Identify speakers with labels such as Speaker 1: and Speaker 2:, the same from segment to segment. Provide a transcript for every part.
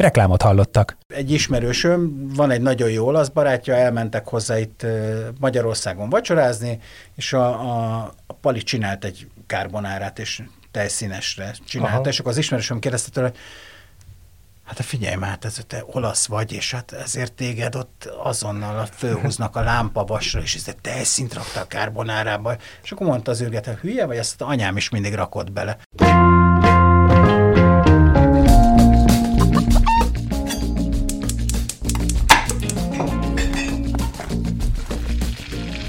Speaker 1: Reklámot hallottak.
Speaker 2: Egy ismerősöm, van egy nagyon jó olasz barátja, elmentek hozzá itt Magyarországon vacsorázni, és a, a, a Pali csinált egy karbonárát, és tejszínesre csinálta, Aha. és akkor az ismerősöm kérdezte tőle, Hát figyelj már, ez te olasz vagy, és hát ezért téged ott azonnal fölhúznak a lámpavasra, és ezt tejszint rakta a kárbonárába. És akkor mondta az őget, hogy hülye vagy, ezt anyám is mindig rakott bele.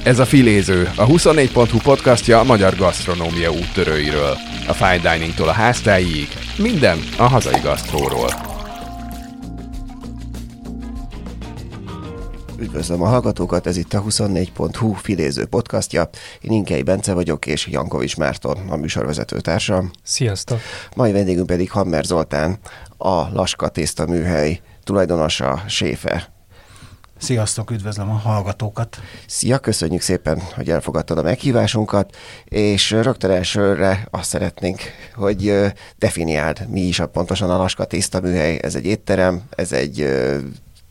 Speaker 3: Ez a Filéző, a 24.hu podcastja a magyar gasztronómia úttörőiről. A fine diningtól a háztáig, minden a hazai gasztróról.
Speaker 4: Üdvözlöm a hallgatókat, ez itt a 24.hu Filéző podcastja. Én Inkei Bence vagyok, és Jankovics Márton, a műsorvezető társam.
Speaker 1: Sziasztok!
Speaker 4: Mai vendégünk pedig Hammer Zoltán, a Laska Tészta műhely tulajdonosa, séfe.
Speaker 2: Sziasztok, üdvözlöm a hallgatókat!
Speaker 4: Szia, köszönjük szépen, hogy elfogadtad a meghívásunkat, és rögtön elsőre azt szeretnénk, hogy definiáld, mi is a pontosan a Laska Tészta műhely. Ez egy étterem, ez egy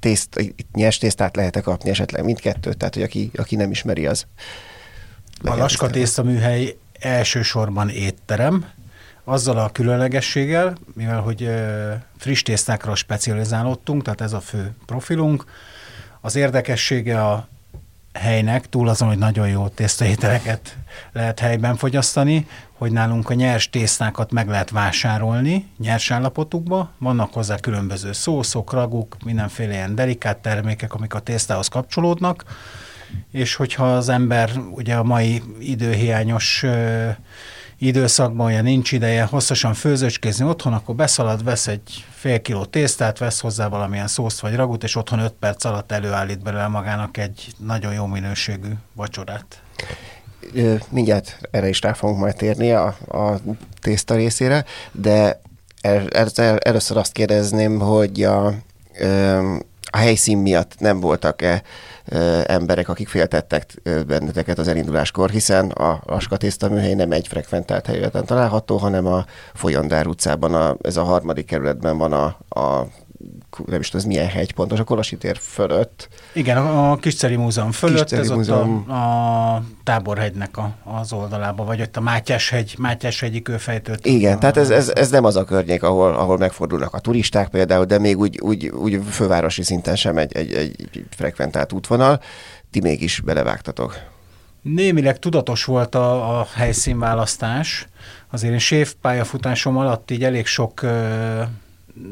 Speaker 4: tészt, itt nyers tésztát lehet kapni, esetleg mindkettőt, tehát hogy aki, aki nem ismeri, az...
Speaker 2: A Laska Tészta műhely elsősorban étterem, azzal a különlegességgel, mivel hogy friss tésztákra specializálódtunk, tehát ez a fő profilunk, az érdekessége a helynek, túl azon, hogy nagyon jó tésztaételeket lehet helyben fogyasztani, hogy nálunk a nyers tésztákat meg lehet vásárolni nyers állapotukba, vannak hozzá különböző szószok, raguk, mindenféle ilyen delikát termékek, amik a tésztához kapcsolódnak, és hogyha az ember ugye a mai időhiányos időszakban olyan nincs ideje hosszasan főzőcskézni otthon, akkor beszalad, vesz egy fél kiló tésztát, vesz hozzá valamilyen szószt vagy ragut, és otthon 5 perc alatt előállít belőle magának egy nagyon jó minőségű vacsorát.
Speaker 4: Mindjárt erre is rá fogunk majd térni a, a tészta részére, de el, el, először azt kérdezném, hogy a, a helyszín miatt nem voltak-e emberek, akik féltettek benneteket az elinduláskor, hiszen a Laska műhely nem egy frekventált helyületen található, hanem a Folyandár utcában, a, ez a harmadik kerületben van a, a nem is tudom, ez milyen hegy pontos, a Kolosi tér fölött.
Speaker 2: Igen, a, Kisceri Múzeum fölött, Kisceri ez Múzeum. ott a, a Táborhegynek a, az oldalába, vagy ott a Mátyás-hegy, Mátyás-hegyi kőfejtőt.
Speaker 4: Igen, a, tehát ez, ez, ez, nem az a környék, ahol, ahol megfordulnak a turisták például, de még úgy, úgy, úgy fővárosi szinten sem egy, egy, egy frekventált útvonal. Ti mégis belevágtatok.
Speaker 2: Némileg tudatos volt a, a helyszínválasztás. Azért én sév pályafutásom alatt így elég sok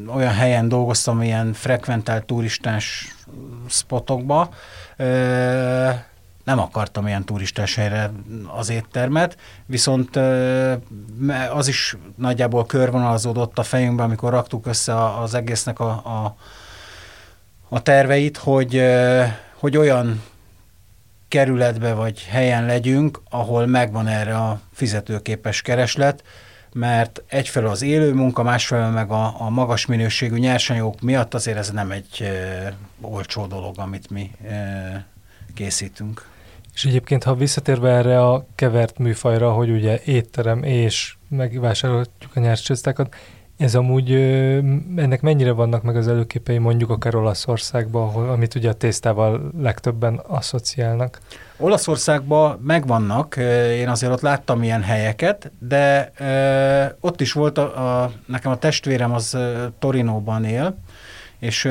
Speaker 2: olyan helyen dolgoztam, ilyen frekventált turistás spotokba, nem akartam ilyen turistás helyre az éttermet, viszont az is nagyjából körvonalazódott a fejünkben, amikor raktuk össze az egésznek a, a, a terveit, hogy, hogy olyan kerületbe vagy helyen legyünk, ahol megvan erre a fizetőképes kereslet, mert egyfelől az élő munka, másfelől meg a, a magas minőségű nyersanyagok miatt azért ez nem egy e, olcsó dolog, amit mi e, készítünk.
Speaker 5: És egyébként, ha visszatérve erre a kevert műfajra, hogy ugye étterem és megvásároljuk a nyers ez amúgy, ennek mennyire vannak meg az előképei mondjuk akár Olaszországban, ahol, amit ugye a tésztával legtöbben asszociálnak?
Speaker 2: Olaszországban megvannak, én azért ott láttam ilyen helyeket, de ott is volt, a, a, nekem a testvérem az Torinóban él, és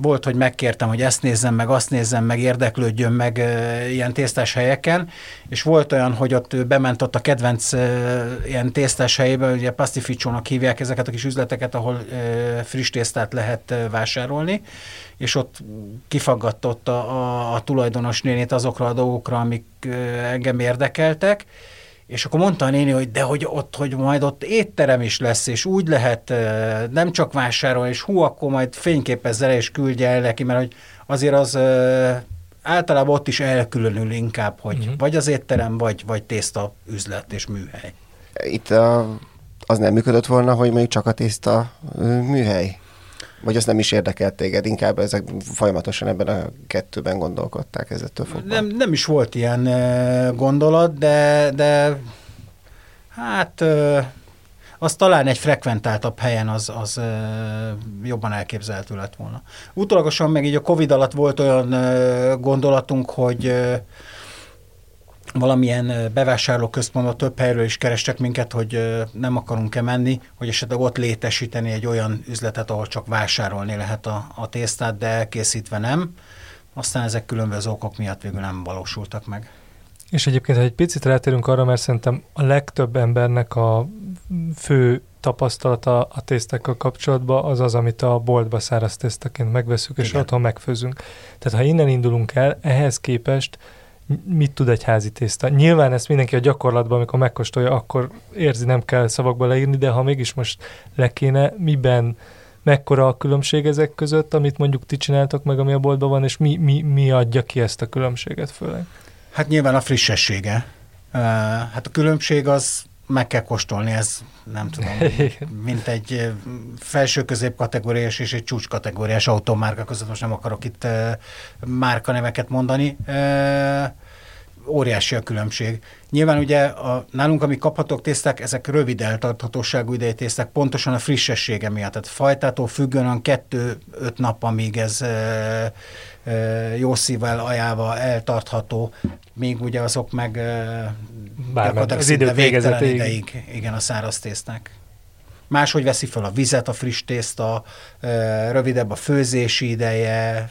Speaker 2: volt, hogy megkértem, hogy ezt nézzem meg, azt nézzem meg, érdeklődjön meg ilyen tésztás helyeken, és volt olyan, hogy ott bement ott a kedvenc ö, ilyen tésztás helyébe, ugye pastificsónak hívják ezeket a kis üzleteket, ahol friss tésztát lehet vásárolni, és ott kifaggatott a, a, a tulajdonos nénét azokra a dolgokra, amik engem érdekeltek, És akkor mondta a néni, hogy de hogy ott, hogy majd ott étterem is lesz, és úgy lehet nem csak vásárolni, és hú, akkor majd fényképezzel és küldje el neki, mert hogy azért az általában ott is elkülönül inkább, hogy uh-huh. vagy az étterem, vagy, vagy tészta üzlet és műhely.
Speaker 4: Itt a, az nem működött volna, hogy mondjuk csak a tészta műhely? Vagy azt nem is érdekelt téged, inkább ezek folyamatosan ebben a kettőben gondolkodták ezettől fogva?
Speaker 2: Nem, nem is volt ilyen gondolat, de, de hát az talán egy frekventáltabb helyen az, az jobban elképzelhető lett volna. Utólagosan meg így a Covid alatt volt olyan gondolatunk, hogy valamilyen bevásárlóközpontban több helyről is kerestek minket, hogy nem akarunk-e menni, hogy esetleg ott létesíteni egy olyan üzletet, ahol csak vásárolni lehet a, a tésztát, de elkészítve nem. Aztán ezek különböző okok miatt végül nem valósultak meg.
Speaker 5: És egyébként, ha egy picit rátérünk arra, mert szerintem a legtöbb embernek a fő tapasztalata a tésztákkal kapcsolatban az az, amit a boltba száraz tésztaként megveszünk, és Igen. otthon megfőzünk. Tehát ha innen indulunk el, ehhez képest mit tud egy házi tészta. Nyilván ezt mindenki a gyakorlatban, amikor megkóstolja, akkor érzi, nem kell szavakba leírni, de ha mégis most le kéne, miben, mekkora a különbség ezek között, amit mondjuk ti csináltok meg, ami a boltban van, és mi, mi, mi adja ki ezt a különbséget főleg?
Speaker 2: Hát nyilván a frissessége. Hát a különbség az meg kell kóstolni, ez nem tudom, mint egy felső közép kategóriás és egy csúcs kategóriás automárka között, most nem akarok itt márkaneveket mondani. Óriási a különbség. Nyilván ugye a, nálunk, amik kaphatók tészták, ezek rövid eltarthatóságú idei tészták, pontosan a frissessége miatt. Tehát fajtától függően kettő-öt nap, amíg ez jó szívvel ajánlva eltartható, még ugye azok meg
Speaker 5: Bármely, az idő végezett
Speaker 2: ideig. Igen, a száraz tészták. Máshogy veszi fel a vizet a friss tészta, rövidebb a főzési ideje,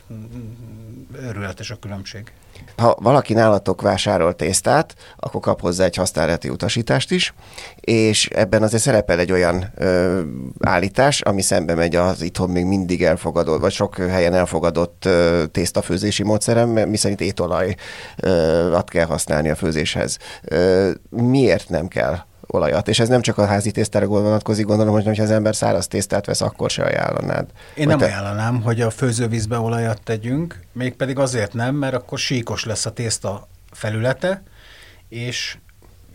Speaker 2: őrületes a különbség.
Speaker 4: Ha valaki nálatok vásárol tésztát, akkor kap hozzá egy használati utasítást is, és ebben azért szerepel egy olyan ö, állítás, ami szembe megy az itthon még mindig elfogadott, vagy sok helyen elfogadott ö, tésztafőzési módszerem, miszerint étolajat kell használni a főzéshez. Ö, miért nem kell olajat. És ez nem csak a házi tésztára vonatkozik, gondolom, hogy ha az ember száraz tésztát vesz, akkor se ajánlanád.
Speaker 2: Én nem te... ajánlanám, hogy a főzővízbe olajat tegyünk, mégpedig azért nem, mert akkor síkos lesz a tészta felülete, és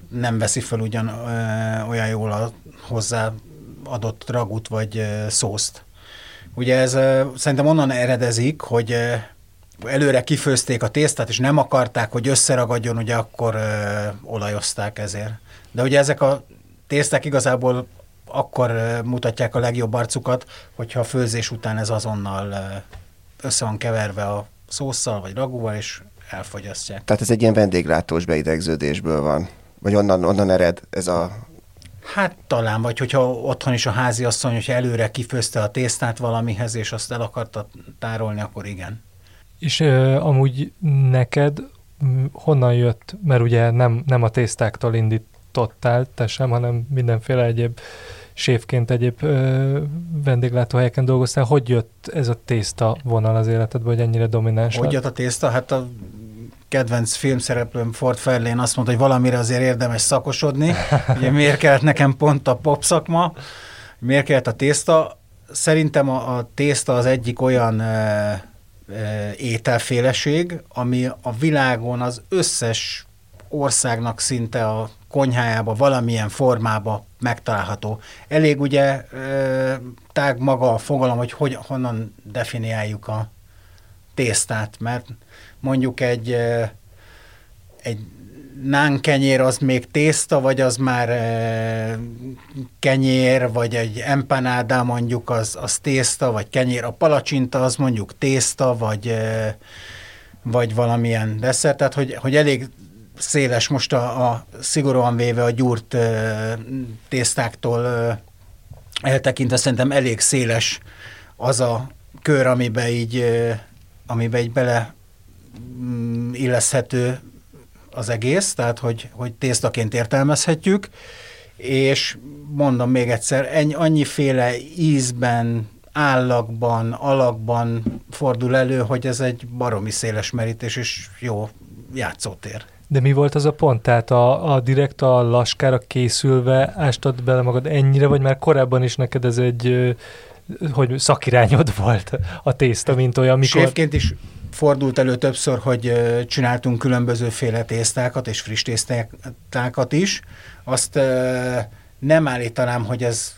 Speaker 2: nem veszi fel ugyan ö, olyan jól a hozzá adott ragut vagy ö, szószt. Ugye ez ö, szerintem onnan eredezik, hogy ö, előre kifőzték a tésztát, és nem akarták, hogy összeragadjon, ugye akkor ö, olajozták ezért. De ugye ezek a tészták igazából akkor mutatják a legjobb arcukat, hogyha a főzés után ez azonnal össze van keverve a szószal vagy ragúval, és elfogyasztják.
Speaker 4: Tehát ez egy ilyen vendéglátós beidegződésből van? Vagy onnan, onnan ered ez a...
Speaker 2: Hát talán, vagy hogyha otthon is a házi asszony, hogyha előre kifőzte a tésztát valamihez, és azt el akarta tárolni, akkor igen.
Speaker 5: És ö, amúgy neked honnan jött, mert ugye nem, nem a tésztáktól indít, tottál, te sem, hanem mindenféle egyéb séfként egyéb ö, vendéglátóhelyeken dolgoztál. Hogy jött ez a tészta vonal az életedbe, hogy ennyire domináns?
Speaker 2: Hogy jött a tészta? Hát a kedvenc filmszereplőm Ford Fairlane azt mondta, hogy valamire azért érdemes szakosodni. Ugye miért kellett nekem pont a pop szakma, miért kellett a tészta? Szerintem a, a tészta az egyik olyan ö, ö, ételféleség, ami a világon az összes országnak szinte a konyhájába valamilyen formába megtalálható. Elég ugye tág maga a fogalom, hogy, hogy honnan definiáljuk a tésztát, mert mondjuk egy, egy nánkenyér az még tészta, vagy az már kenyér, vagy egy empanada mondjuk az, az tészta, vagy kenyér. A palacsinta az mondjuk tészta, vagy, vagy valamilyen desszert, tehát hogy, hogy elég széles most a, a szigorúan véve a gyúrt tésztáktól eltekintve szerintem elég széles az a kör, amiben így, amiben így bele mm, illeszhető az egész, tehát hogy, hogy tésztaként értelmezhetjük, és mondom még egyszer, ennyi, annyiféle ízben, állagban, alakban fordul elő, hogy ez egy baromi széles merítés, és jó játszótér.
Speaker 5: De mi volt az a pont? Tehát a, a direkt a laskára készülve ástad bele magad ennyire, vagy már korábban is neked ez egy hogy szakirányod volt a tészta, mint olyan,
Speaker 2: mikor... Séfként is fordult elő többször, hogy csináltunk különbözőféle tésztákat és friss tésztákat is. Azt nem állítanám, hogy ez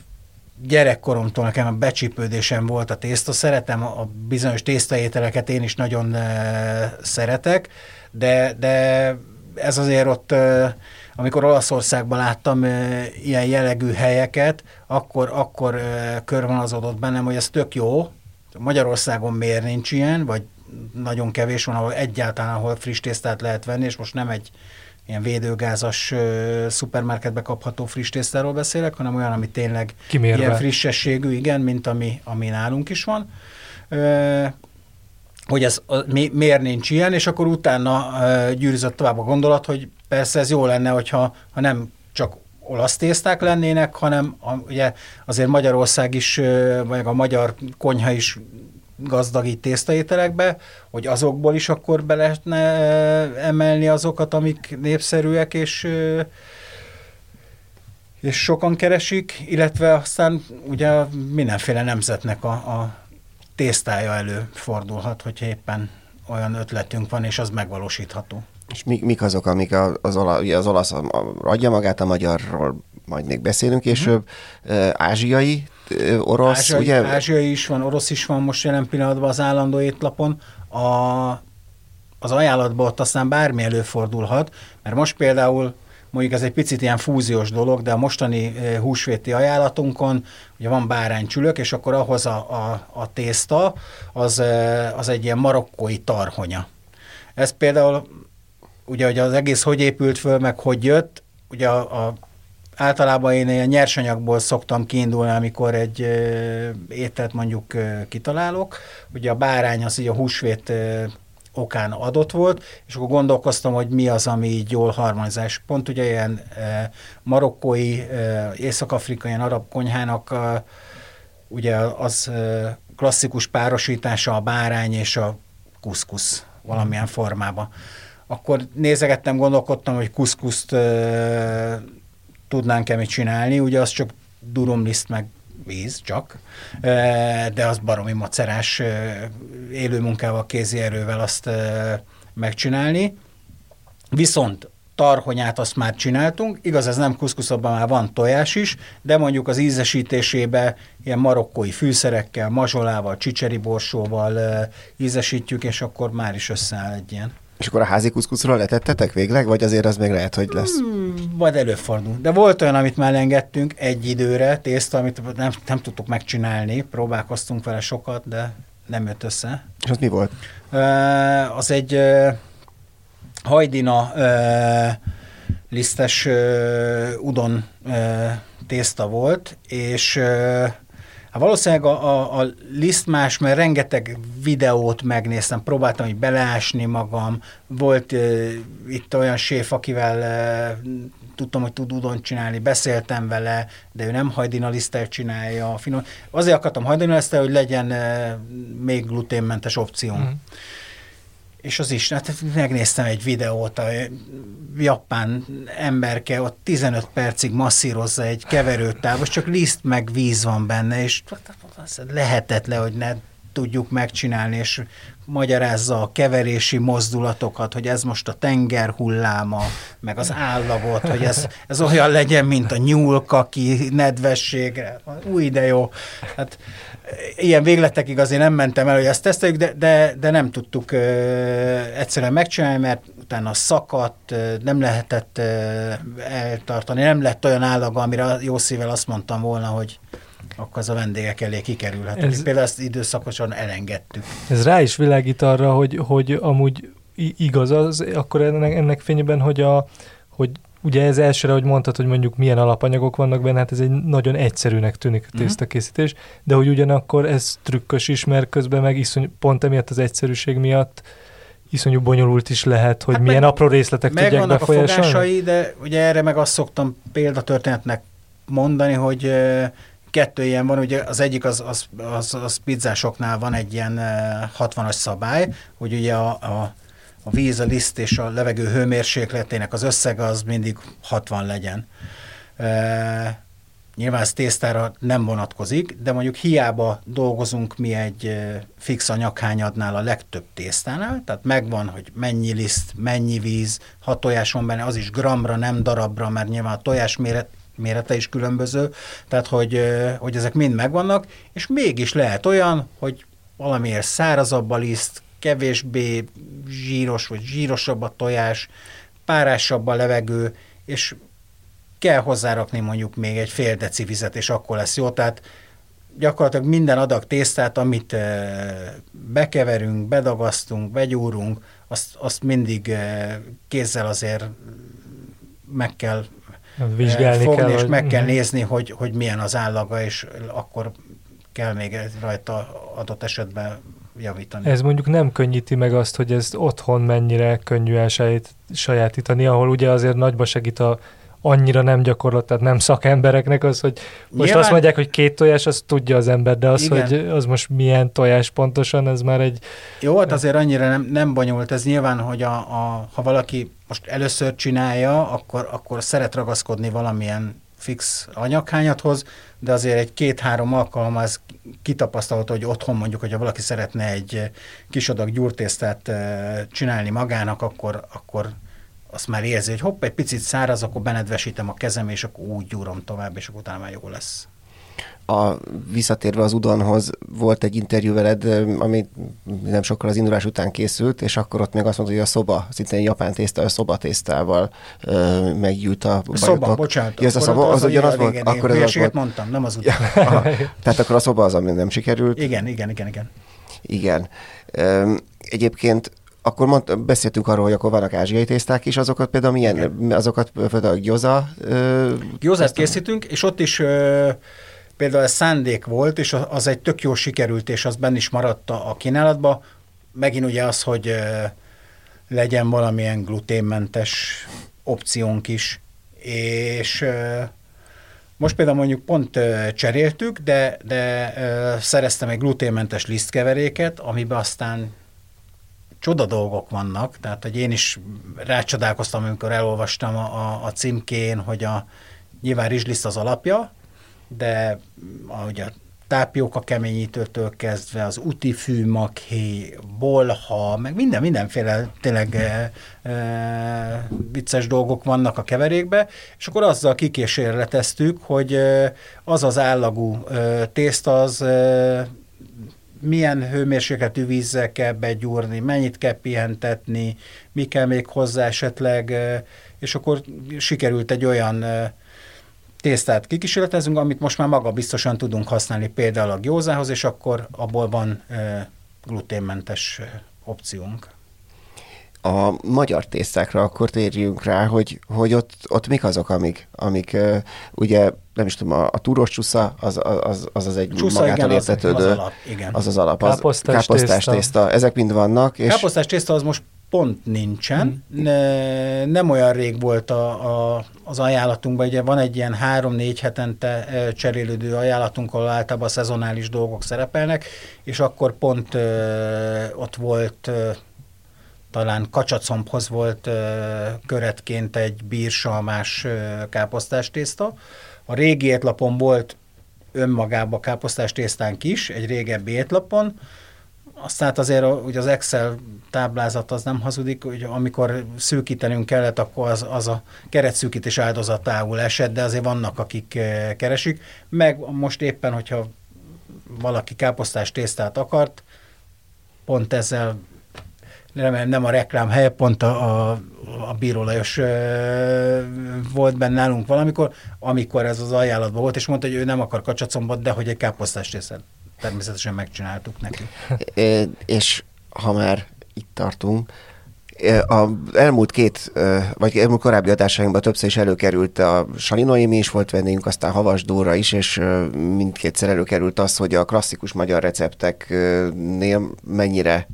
Speaker 2: gyerekkoromtól nekem a becsípődésem volt a tészta. Szeretem a bizonyos tésztaételeket, én is nagyon szeretek, de, de ez azért ott, amikor Olaszországban láttam ilyen jellegű helyeket, akkor, akkor körvonalazódott bennem, hogy ez tök jó, Magyarországon miért nincs ilyen, vagy nagyon kevés van, ahol egyáltalán, ahol friss tésztát lehet venni, és most nem egy ilyen védőgázas szupermarketbe kapható friss tésztáról beszélek, hanem olyan, ami tényleg Kimérve. ilyen frissességű, igen, mint ami, ami nálunk is van. Hogy ez mi, miért nincs ilyen, és akkor utána gyűrűzött tovább a gondolat, hogy persze ez jó lenne, hogyha ha nem csak olasz tészták lennének, hanem a, ugye azért Magyarország is, vagy a magyar konyha is gazdagít tésztaételekbe, hogy azokból is akkor be lehetne emelni azokat, amik népszerűek, és és sokan keresik, illetve aztán ugye mindenféle nemzetnek a, a tésztája előfordulhat, hogyha éppen olyan ötletünk van, és az megvalósítható.
Speaker 4: És mi, mik azok, amik az, olasz, az olasz adja magát, a magyarról majd még beszélünk később, uh-huh. ázsiai, orosz,
Speaker 2: ázsiai,
Speaker 4: ugye?
Speaker 2: Ázsiai is van, orosz is van most jelen pillanatban az állandó étlapon. A, az ajánlatban ott aztán bármi előfordulhat, mert most például mondjuk ez egy picit ilyen fúziós dolog, de a mostani húsvéti ajánlatunkon ugye van báránycsülök, és akkor ahhoz a, a, a tészta az, az egy ilyen marokkói tarhonya. Ez például ugye hogy az egész hogy épült föl, meg hogy jött, ugye a, a általában én ilyen nyersanyagból szoktam kiindulni, amikor egy ételt mondjuk kitalálok. Ugye a bárány az így a húsvét okán adott volt, és akkor gondolkoztam, hogy mi az, ami így jól harmonizás. Pont ugye ilyen e, marokkói, e, észak-afrikai, arab konyhának e, ugye az e, klasszikus párosítása a bárány és a kuszkusz valamilyen formában akkor nézegettem, gondolkodtam, hogy kuszkuszt uh, tudnánk-e mit csinálni, ugye az csak durumliszt meg víz csak, de az baromi macerás élő munkával, kézi erővel azt megcsinálni. Viszont tarhonyát azt már csináltunk, igaz, ez nem kuszkuszabban már van tojás is, de mondjuk az ízesítésébe ilyen marokkói fűszerekkel, mazsolával, csicseri borsóval ízesítjük, és akkor már is összeáll egy ilyen.
Speaker 4: És akkor a házi kuszkuszról letettetek végleg, vagy azért az még lehet, hogy lesz? Hmm,
Speaker 2: majd előfordul. De volt olyan, amit már engedtünk egy időre, tészta, amit nem, nem tudtuk megcsinálni, próbálkoztunk vele sokat, de nem jött össze.
Speaker 4: És az mi volt?
Speaker 2: Uh, az egy uh, hajdina uh, lisztes uh, udon uh, tészta volt, és uh, Hát valószínűleg a, a, a list más, mert rengeteg videót megnéztem, próbáltam hogy beleásni magam, volt uh, itt olyan séf, akivel uh, tudtam, hogy tud udon csinálni, beszéltem vele, de ő nem hajdinalisztel csinálja. Finom. Azért akartam hajdinalisztel, hogy legyen uh, még gluténmentes opció. Mm és az is, hát megnéztem egy videót, a japán emberke ott 15 percig masszírozza egy keverőtáv, csak liszt meg víz van benne, és lehetetlen, hogy ne tudjuk megcsinálni, és magyarázza a keverési mozdulatokat, hogy ez most a tenger hulláma, meg az állagot, hogy ez, ez olyan legyen, mint a nyúlka ki nedvességre. Új, de jó. Hát, ilyen végletekig azért nem mentem el, hogy ezt teszteljük, de, de, de nem tudtuk ö, egyszerűen megcsinálni, mert utána szakadt, nem lehetett ö, eltartani, nem lett olyan állaga, amire jó szívvel azt mondtam volna, hogy akkor az a vendégek elé kikerülhet. Ez, Például ezt időszakosan elengedtük.
Speaker 5: Ez rá is világít arra, hogy, hogy amúgy igaz az, akkor ennek, ennek fényében, hogy, a, hogy ugye ez elsőre, hogy mondtad, hogy mondjuk milyen alapanyagok vannak benne, hát ez egy nagyon egyszerűnek tűnik a mhm. tésztakészítés, de hogy ugyanakkor ez trükkös is, mert közben meg iszony, pont emiatt az egyszerűség miatt iszonyú bonyolult is lehet, hogy hát milyen meg, apró részletek meg tudják befolyásolni. a fogásai,
Speaker 2: de ugye erre meg azt szoktam példatörténetnek mondani, hogy kettő ilyen van, ugye az egyik az, az, az, az pizzásoknál van egy ilyen 60-as szabály, hogy ugye a, a a víz, a liszt és a levegő hőmérsékletének az összege az mindig 60 legyen. E, nyilván ez tésztára nem vonatkozik, de mondjuk hiába dolgozunk mi egy fix anyaghányadnál a legtöbb tésztánál, tehát megvan, hogy mennyi liszt, mennyi víz, ha tojás van benne, az is gramra, nem darabra, mert nyilván a tojás méret, mérete is különböző, tehát hogy, hogy ezek mind megvannak, és mégis lehet olyan, hogy valamiért szárazabb a liszt, kevésbé zsíros, vagy zsírosabb a tojás, párásabb a levegő, és kell hozzárakni mondjuk még egy fél deci vizet, és akkor lesz jó. Tehát gyakorlatilag minden adag tésztát, amit bekeverünk, bedagasztunk, begyúrunk, azt, azt mindig kézzel azért meg kell
Speaker 5: Vizsgálni
Speaker 2: fogni,
Speaker 5: kell,
Speaker 2: és meg kell
Speaker 5: Mhm.
Speaker 2: nézni, hogy, hogy milyen az állaga, és akkor kell még rajta adott esetben javítani.
Speaker 5: Ez mondjuk nem könnyíti meg azt, hogy ezt otthon mennyire könnyű sajátítani, ahol ugye azért nagyba segít a annyira nem gyakorlat, tehát nem szakembereknek az, hogy most
Speaker 2: Nyilván-
Speaker 5: azt mondják, hogy két tojás, azt tudja az ember, de az,
Speaker 2: Igen.
Speaker 5: hogy az most milyen tojás pontosan, ez már egy...
Speaker 2: Jó, hát azért annyira nem, nem bonyolult. Ez nyilván, hogy a, a, ha valaki most először csinálja, akkor, akkor szeret ragaszkodni valamilyen fix anyaghányathoz, de azért egy két-három alkalom az kitapasztalható, hogy otthon mondjuk, hogyha valaki szeretne egy kis adag gyúrtésztát eh, csinálni magának, akkor, akkor azt már érzi, hogy hopp, egy picit száraz, akkor benedvesítem a kezem, és akkor úgy gyúrom tovább, és akkor utána már jó lesz.
Speaker 4: A, visszatérve az udonhoz, volt egy interjú veled, ö, ami nem sokkal az indulás után készült, és akkor ott még azt mondta, hogy a szoba, szintén japán tészta, a szoba tésztával ö, meggyűjt a
Speaker 2: A szoba,
Speaker 4: bajotok.
Speaker 2: bocsánat.
Speaker 4: Ja, ez a szoba, az,
Speaker 2: a-
Speaker 4: ugyanaz volt?
Speaker 2: igen,
Speaker 4: Akkor ez az volt.
Speaker 2: mondtam, nem az után.
Speaker 4: Aha. Tehát akkor a szoba az, ami nem sikerült.
Speaker 2: Igen, igen, igen, igen.
Speaker 4: Igen. Üm, Egyébként akkor mond, beszéltünk arról, hogy akkor vannak ázsiai tészták is, azokat például milyen, Igen. azokat például a gyoza. ö,
Speaker 2: Gyózát készítünk, és ott is ö, például ez szándék volt, és az- egy tök jó sikerült, és az benne is maradt a, kínálatba. Megint ugye az, hogy legyen valamilyen gluténmentes opciónk is, és most például mondjuk pont cseréltük, de, de szereztem egy gluténmentes lisztkeveréket, amiben aztán csoda dolgok vannak, tehát hogy én is rácsodálkoztam, amikor elolvastam a, a címkén, hogy a nyilván rizsliszt az alapja, de ahogy a tápióka keményítőtől kezdve, az utifű maghéj, bolha, meg minden, mindenféle tényleg e, e, vicces dolgok vannak a keverékbe, és akkor azzal kikísérleteztük, hogy e, az az állagú e, tészta az e, milyen hőmérsékletű vízzel kell begyúrni, mennyit kell pihentetni, mi kell még hozzá esetleg, e, és akkor sikerült egy olyan e, tésztát kikísérletezünk, amit most már maga biztosan tudunk használni például a gyózához, és akkor abból van gluténmentes opciónk.
Speaker 4: A magyar tésztákra akkor térjünk rá, hogy, hogy ott, ott mik azok, amik, amik ugye, nem is tudom, a, a túros csusza, az az, az, az egy
Speaker 2: Csúsza,
Speaker 4: magától
Speaker 2: igen, az-
Speaker 4: értetődő,
Speaker 2: az alap, igen.
Speaker 4: az az alap, az
Speaker 5: Káposztás
Speaker 4: káposztás
Speaker 5: tészta.
Speaker 4: tészta. ezek mind vannak, és
Speaker 2: Káposztás tészta az most pont nincsen. Ne, nem olyan rég volt a, a, az ajánlatunkban, ugye van egy ilyen három-négy hetente e, cserélődő ajánlatunk, ahol általában szezonális dolgok szerepelnek, és akkor pont ö, ott volt ö, talán kacsacombhoz volt ö, köretként egy bírsalmás ö, káposztás tészta. A régi étlapon volt önmagában káposztás tésztánk is, egy régebbi étlapon, aztán azért ugye az Excel táblázat az nem hazudik, hogy amikor szűkítenünk kellett, akkor az, az a keretszűkítés áldozatául esett, de azért vannak, akik eh, keresik. Meg most éppen, hogyha valaki káposztás tésztát akart, pont ezzel remélem nem a reklám helye, pont a, a, a Bíró Lajos ö, volt benne nálunk valamikor, amikor ez az ajánlatban volt, és mondta, hogy ő nem akar kacsacombot, de hogy egy káposztás tésztát természetesen megcsináltuk neki.
Speaker 4: Ö, és ha már itt tartunk, a elmúlt két, vagy elmúlt korábbi adásainkban többször is előkerült a Sali Noémi is volt vendégünk, aztán Havas Dóra is, és mindkétszer előkerült az, hogy a klasszikus magyar recepteknél mennyire,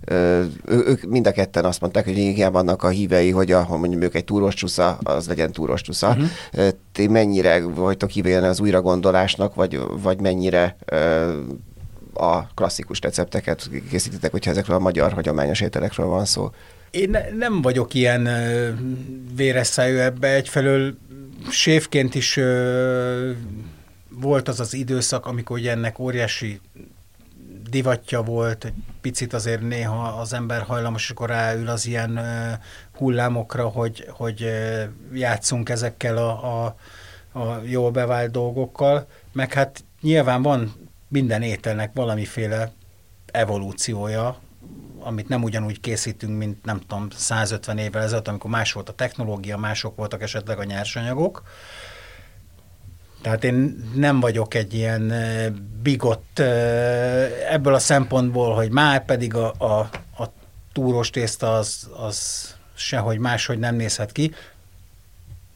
Speaker 4: ők mind a ketten azt mondták, hogy igen, vannak a hívei, hogy a, ha mondjuk ők egy túros csusza, az legyen túros csusza. Uh-huh. Ti mennyire vagytok hívei az újragondolásnak, vagy, vagy mennyire a klasszikus recepteket készítitek, hogyha ezekről a magyar hagyományos ételekről van szó.
Speaker 2: Én ne, nem vagyok ilyen ö, véres szájú ebbe. Egyfelől séfként is ö, volt az az időszak, amikor ugye ennek óriási divatja volt, egy picit azért néha az ember hajlamos, akkor ráül az ilyen ö, hullámokra, hogy, hogy játszunk ezekkel a, a, a jól bevált dolgokkal, meg hát nyilván van minden ételnek valamiféle evolúciója, amit nem ugyanúgy készítünk, mint nem tudom, 150 évvel ezelőtt, amikor más volt a technológia, mások voltak esetleg a nyersanyagok. Tehát én nem vagyok egy ilyen bigott ebből a szempontból, hogy már pedig a, a, a túros tészta az, az sehogy máshogy nem nézhet ki.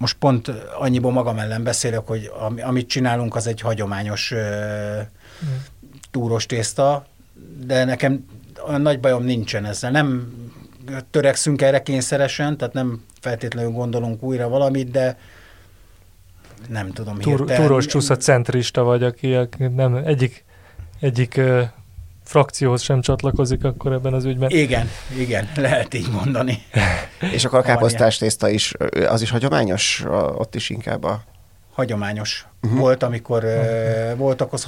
Speaker 2: Most pont annyiból magam ellen beszélek, hogy amit csinálunk, az egy hagyományos túros tészta, de nekem olyan nagy bajom nincsen ezzel. Nem törekszünk erre kényszeresen, tehát nem feltétlenül gondolunk újra valamit, de nem tudom
Speaker 5: Túr, hirtelen. Túros csúsza centrista vagy, aki nem egyik, egyik frakcióhoz sem csatlakozik akkor ebben az ügyben.
Speaker 2: Igen, igen, lehet így mondani.
Speaker 4: És akkor a káposztás tészta is, az is hagyományos, ott is inkább a...
Speaker 2: Hagyományos. Uh-huh. Volt, amikor uh, voltak az,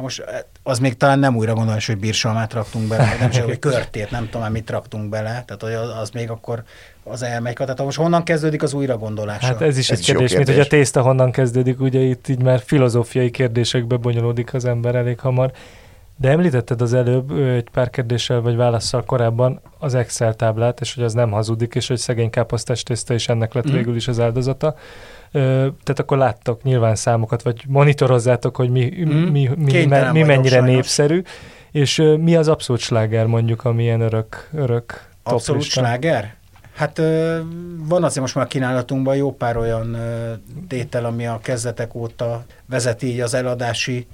Speaker 2: Hát most az még talán nem újra gondolás, hogy bírsalmát raktunk bele, nem csak, hogy körtét, nem tudom, mit raktunk bele, tehát hogy az, az még akkor az elmegy. Tehát most honnan kezdődik az újra gondolása?
Speaker 5: Hát ez is ez egy kérdés, kérdés, mint hogy a tészta honnan kezdődik, ugye itt így már filozófiai kérdésekbe bonyolódik az ember elég hamar. De említetted az előbb egy pár kérdéssel vagy válaszsal korábban az Excel táblát, és hogy az nem hazudik, és hogy szegény káposztás tészta is ennek lett mm. végül is az áldozata tehát akkor láttok nyilván számokat, vagy monitorozzátok, hogy mi, mm. mi, mi, mi, mi mennyire sajnos. népszerű, és mi az abszolút sláger mondjuk, ami ilyen örök, örök
Speaker 2: Abszolút sláger? Hát van azért most már a kínálatunkban jó pár olyan tétel, ami a kezdetek óta vezeti így az eladási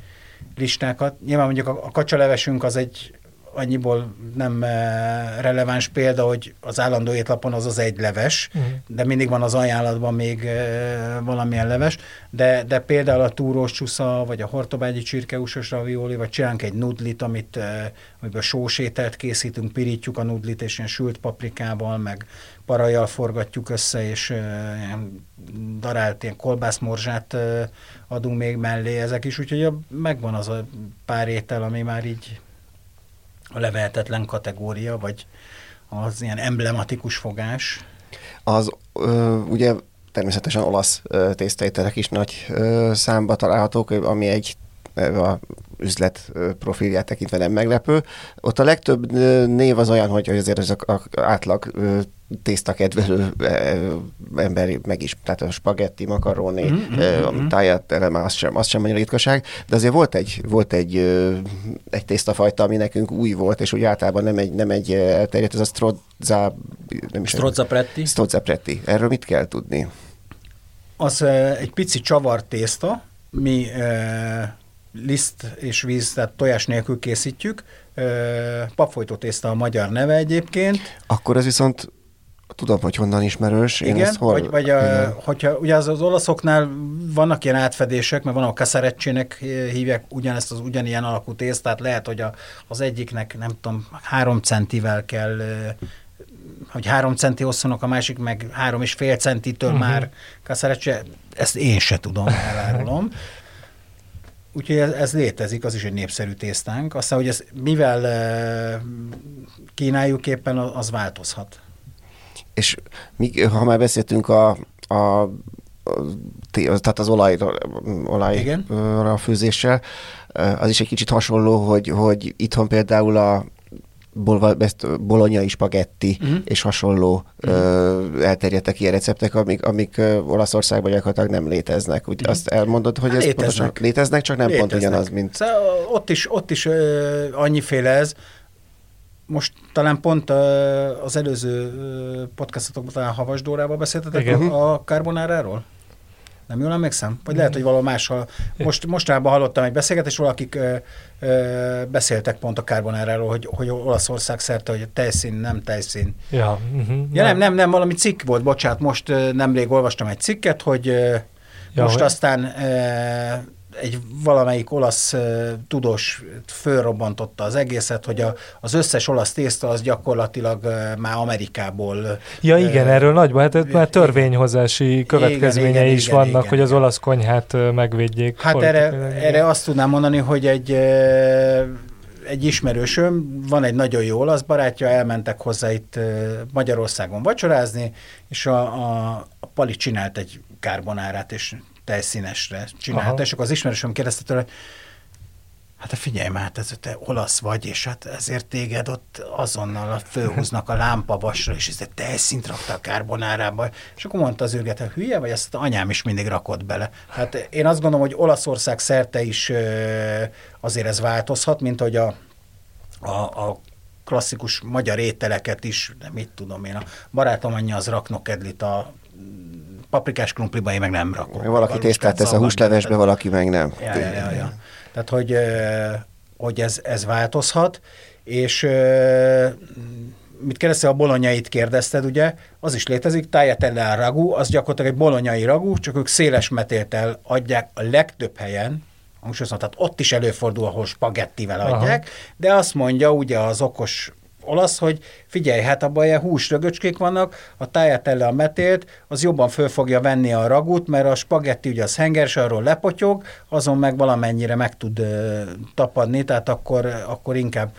Speaker 2: listákat. Nyilván mondjuk a, a kacsalevesünk az egy annyiból nem eh, releváns példa, hogy az állandó étlapon az az egy leves, uh-huh. de mindig van az ajánlatban még eh, valamilyen leves, de, de például a túrós csusza, vagy a hortobágyi csirkeúsos ravioli, vagy csinálunk egy nudlit, amit, eh, amiből sósételt készítünk, pirítjuk a nudlit, és ilyen sült paprikával, meg parajjal forgatjuk össze, és ilyen darált ilyen kolbászmorzsát adunk még mellé ezek is, úgyhogy megvan az a pár étel, ami már így a levehetetlen kategória, vagy az ilyen emblematikus fogás?
Speaker 4: Az ö, ugye természetesen olasz tésztaételek is nagy ö, számba találhatók, ami egy a üzlet profilját tekintve nem meglepő. Ott a legtöbb név az olyan, hogy azért az átlag tészta kedvelő ember meg is, tehát a spagetti, makaroni, mm-hmm, a táját eleme, az sem, az sem annyira ritkaság, de azért volt egy, volt egy, egy tésztafajta, ami nekünk új volt, és úgy általában nem egy, nem egy elterjedt, ez a strozza,
Speaker 2: nem is strozza pretti.
Speaker 4: Strozza pretti. Erről mit kell tudni?
Speaker 2: Az egy pici csavar tészta, mi liszt és víz, tehát tojás nélkül készítjük. Papfolytó tészta a magyar neve egyébként.
Speaker 4: Akkor ez viszont tudom, hogy honnan ismerős.
Speaker 2: Én Igen, hol... vagy, vagy a, hogyha ugye az, az olaszoknál vannak ilyen átfedések, mert van a kaszarecsének hívják ugyanezt az ugyanilyen alakú tésztát, lehet, hogy a, az egyiknek nem tudom, három centivel kell hogy három centi hosszúnak, a másik meg három és fél centitől uh-huh. már kaszarecse, ezt én se tudom, elárulom. Úgyhogy ez, ez létezik, az is egy népszerű tésztánk. Aztán, hogy ez mivel e, kínáljuk éppen, az változhat.
Speaker 4: És mi, ha már beszéltünk a, a tehát az olajra, olajra főzéssel, az is egy kicsit hasonló, hogy, hogy itthon például a bolonyai spagetti uh-huh. és hasonló uh-huh. ö, elterjedtek ilyen receptek, amik, amik Olaszországban gyakorlatilag nem léteznek. Úgy uh-huh. azt elmondod, hogy hát ez léteznek. pontosan léteznek, csak nem léteznek. pont ugyanaz, mint...
Speaker 2: Szóval ott is, ott is ö, annyiféle ez. Most talán pont ö, az előző podcastotokban talán Havas Dórával beszéltetek Igen. a, carbonáráról? Nem jól emlékszem? Vagy lehet, hogy valahol máshol. Most, mostanában hallottam egy beszélgetést, valakik ö, ö, beszéltek pont a carbonáráról, hogy, hogy Olaszország szerte, hogy tejszín, nem tejszín.
Speaker 5: Ja,
Speaker 2: uh-huh. ja nem, nem, nem, valami cikk volt, bocsánat, most nemrég olvastam egy cikket, hogy ja, most hogy... aztán egy valamelyik olasz uh, tudós fölrobbantotta az egészet, hogy a, az összes olasz tészta az gyakorlatilag uh, már Amerikából.
Speaker 5: Ja igen, uh, erről nagyban, hát már törvényhozási következményei igen, igen, is igen, vannak, igen, hogy az olasz konyhát megvédjék.
Speaker 2: Hát erre, erre azt tudnám mondani, hogy egy egy ismerősöm, van egy nagyon jó olasz barátja, elmentek hozzá itt Magyarországon vacsorázni, és a, a, a Pali csinált egy karbonárát, és tejszínesre csinálta, Aha. és akkor az ismerősöm kérdezte tőle, Hát figyelj már, hát ez te olasz vagy, és hát ezért téged ott azonnal fölhúznak a lámpavasra, és ezt tejszint rakta a kárbonárába. És akkor mondta az őrget, hogy hülye vagy, ezt anyám is mindig rakott bele. Hát én azt gondolom, hogy Olaszország szerte is azért ez változhat, mint hogy a, a, a klasszikus magyar ételeket is, de mit tudom én, a barátom anyja az raknokedlit a paprikás krumpliba, én meg nem rakok.
Speaker 4: Valaki tésztát tesz a húslevesbe, valaki meg nem.
Speaker 2: Ja, ja, ja, ja. Tehát, hogy, hogy ez, ez változhat, és mit kérdezte, a bolonyait kérdezted, ugye, az is létezik, tagliatelle ragu, az gyakorlatilag egy bolonyai ragu, csak ők széles metéltel adják a legtöbb helyen, hangsúlyozom, tehát ott is előfordul, ahol spagettivel adják, Aha. de azt mondja ugye az okos olasz, hogy figyelj, hát abban ilyen húsrögöcskék vannak, a tájátelle a metélt, az jobban föl fogja venni a ragút, mert a spagetti ugye az hengers, arról lepotyog, azon meg valamennyire meg tud uh, tapadni, tehát akkor, akkor inkább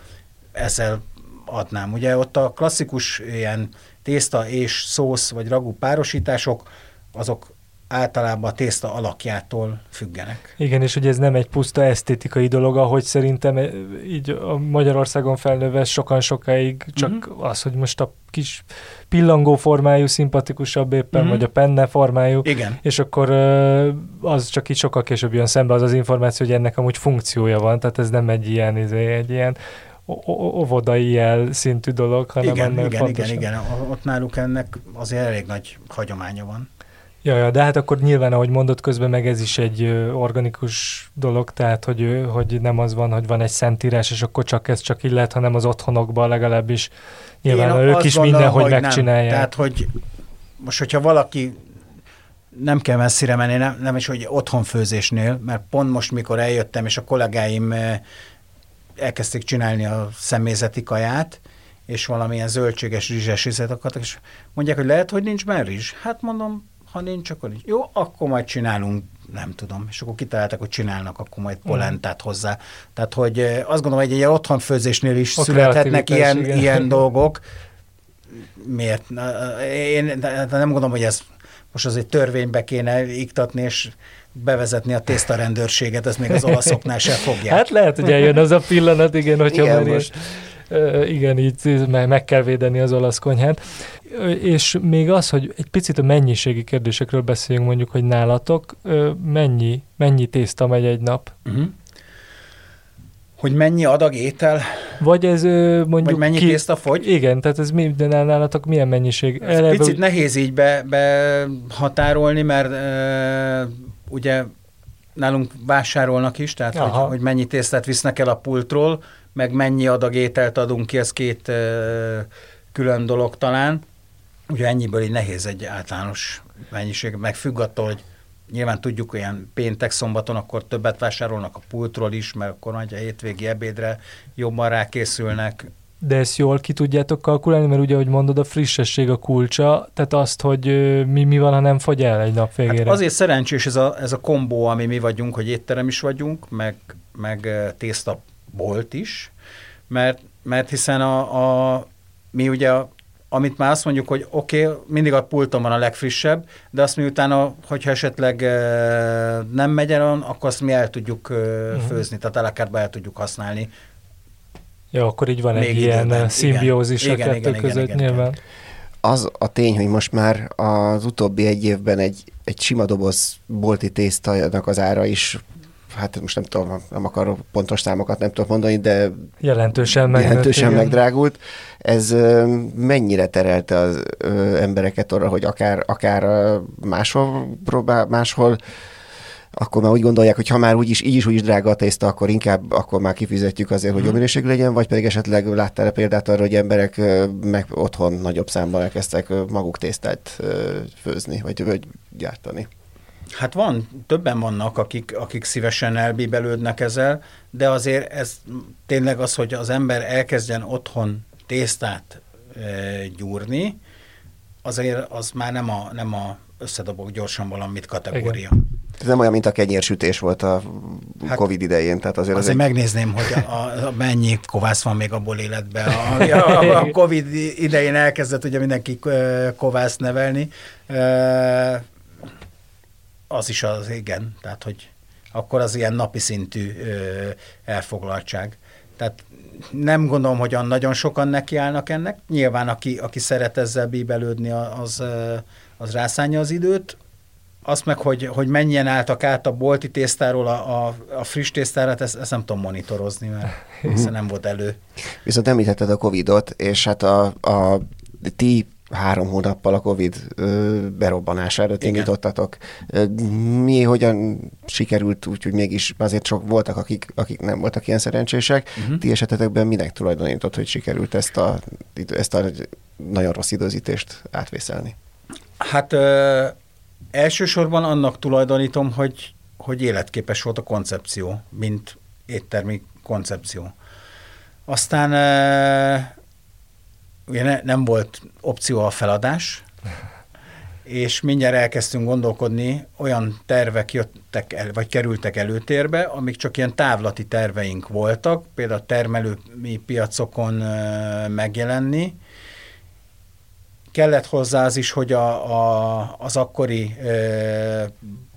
Speaker 2: ezzel adnám. Ugye ott a klasszikus ilyen tészta és szósz vagy ragú párosítások, azok általában a tészta alakjától függenek.
Speaker 5: Igen, és ugye ez nem egy puszta esztétikai dolog, ahogy szerintem eh, így a Magyarországon felnőve sokan sokáig csak uh-huh. az, hogy most a kis pillangó formájú szimpatikusabb éppen, uh-huh. vagy a penne formájú,
Speaker 2: Igen.
Speaker 5: és akkor eh, az csak így sokkal később jön szembe az az információ, hogy ennek amúgy funkciója van, tehát ez nem egy ilyen, izé, egy ilyen óvodai jel szintű dolog, hanem
Speaker 2: igen, igen, igen, igen, ott náluk ennek azért elég nagy hagyománya van.
Speaker 5: Ja, ja, de hát akkor nyilván, ahogy mondott közben, meg ez is egy organikus dolog, tehát hogy, hogy nem az van, hogy van egy szentírás, és akkor csak ez csak így lehet, hanem az otthonokban legalábbis nyilván Én ők is gondolom, mindenhogy hogy megcsinálják. Nem.
Speaker 2: Tehát, hogy most, hogyha valaki nem kell messzire menni, nem, nem is, hogy otthonfőzésnél, mert pont most, mikor eljöttem, és a kollégáim elkezdték csinálni a személyzeti kaját, és valamilyen zöldséges rizses rizet akartak, és mondják, hogy lehet, hogy nincs már rizs. Hát mondom, ha nincs, akkor nincs. Jó, akkor majd csinálunk, nem tudom. És akkor kitaláltak, hogy csinálnak akkor majd mm. polentát hozzá. Tehát, hogy azt gondolom, hogy egy otthonfőzésnél is a születhetnek ilyen, ilyen dolgok. Miért? Én nem gondolom, hogy ez most azért törvénybe kéne iktatni, és bevezetni a tésztarendőrséget, ez még az olaszoknál sem fogják.
Speaker 5: Hát lehet, hogy eljön az a pillanat, igen, hogyha igen, most... igen, így meg kell védeni az olasz konyhát. És még az, hogy egy picit a mennyiségi kérdésekről beszéljünk, mondjuk, hogy nálatok mennyi, mennyi tészta megy egy nap? Uh-huh.
Speaker 2: Hogy mennyi adag étel?
Speaker 5: Vagy ez mondjuk... Vagy
Speaker 2: mennyi ki... tészta fogy?
Speaker 5: Igen, tehát ez minden nálatok milyen mennyiség?
Speaker 2: Ez Eleve, picit nehéz így be, behatárolni, mert e, ugye nálunk vásárolnak is, tehát hogy, hogy mennyi tésztát visznek el a pultról, meg mennyi adag ételt adunk ki, ez két külön dolog talán. Ugye ennyiből így nehéz egy általános mennyiség, meg függ attól, hogy nyilván tudjuk, olyan péntek, szombaton akkor többet vásárolnak a pultról is, mert akkor nagy a hétvégi ebédre jobban rákészülnek.
Speaker 5: De ezt jól ki tudjátok kalkulálni, mert ugye, hogy mondod, a frissesség a kulcsa, tehát azt, hogy mi, mi van, ha nem fogy el egy nap végére. Hát
Speaker 2: azért szerencsés ez a, ez a kombó, ami mi vagyunk, hogy étterem is vagyunk, meg, meg tészta bolt is, mert, mert hiszen a, a mi ugye a amit már azt mondjuk, hogy oké, okay, mindig a pulton van a legfrissebb, de azt mi utána, hogyha esetleg e, nem megy el, akkor azt mi el tudjuk e, uh-huh. főzni, tehát alakárba el tudjuk használni.
Speaker 5: Ja, akkor így van Még egy időben. ilyen szimbiózis igen, a kettő igen, között igen, igen, nyilván. Igen.
Speaker 4: Az a tény, hogy most már az utóbbi egy évben egy, egy sima doboz bolti tésztának az ára is hát most nem tudom, nem akarok pontos számokat nem tudok mondani, de
Speaker 5: jelentősen,
Speaker 4: jelentősen megdrágult. Ez mennyire terelte az embereket arra, hogy akár, akár máshol próbál, máshol akkor már úgy gondolják, hogy ha már úgyis, így is úgy is drága a tészta, akkor inkább akkor már kifizetjük azért, hogy mm. jó minőség legyen, vagy pedig esetleg láttál-e példát arra, hogy emberek meg otthon nagyobb számban elkezdtek maguk tésztát főzni, vagy, vagy gyártani?
Speaker 2: Hát van, többen vannak, akik, akik szívesen elbíbelődnek ezzel, de azért ez tényleg az, hogy az ember elkezdjen otthon tésztát e, gyúrni, azért az már nem a, nem a összedobok gyorsan valamit kategória. Igen.
Speaker 4: Ez nem olyan, mint a kenyérsütés volt a hát, Covid idején. Tehát azért,
Speaker 2: azért az egy... megnézném, hogy a, a, mennyi kovász van még abból életben. A, a, a Covid idején elkezdett ugye mindenki kovász nevelni. Az is az, igen. Tehát, hogy akkor az ilyen napi szintű elfoglaltság. Tehát nem gondolom, hogy nagyon sokan nekiállnak ennek. Nyilván, aki, aki szeret ezzel bíbelődni, az, az rászánja az időt. Azt meg, hogy, hogy mennyien álltak át a bolti tésztáról a, a, a friss tésztára, ezt, ezt nem tudom monitorozni, mert hiszen nem volt elő.
Speaker 4: Viszont említetted a Covid-ot, és hát a, a ti három hónappal a Covid ö, berobbanására indítottatok. Mi hogyan sikerült úgy, hogy mégis azért sok voltak, akik, akik nem voltak ilyen szerencsések. Uh-huh. Ti esetetekben minek tulajdonított, hogy sikerült ezt a, ezt a nagyon rossz időzítést átvészelni?
Speaker 2: Hát ö, elsősorban annak tulajdonítom, hogy, hogy életképes volt a koncepció, mint éttermi koncepció. Aztán ugye ne, nem volt opció a feladás, és mindjárt elkezdtünk gondolkodni, olyan tervek jöttek el, vagy kerültek előtérbe, amik csak ilyen távlati terveink voltak, például termelői piacokon megjelenni. Kellett hozzá az is, hogy a, a, az akkori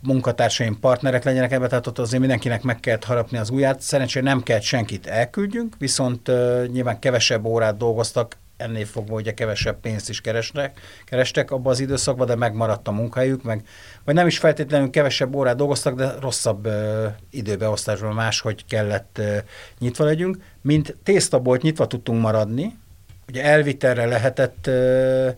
Speaker 2: munkatársaim partnerek legyenek ebbe, tehát ott azért mindenkinek meg kellett harapni az ujját. Szerencsére nem kellett senkit elküldjünk, viszont uh, nyilván kevesebb órát dolgoztak, ennél fogva ugye kevesebb pénzt is keresnek, kerestek abban az időszakban, de megmaradt a munkahelyük, meg, vagy nem is feltétlenül kevesebb órát dolgoztak, de rosszabb uh, időbeosztásban máshogy kellett uh, nyitva legyünk. Mint tésztabolt nyitva tudtunk maradni, ugye elvitelre lehetett uh,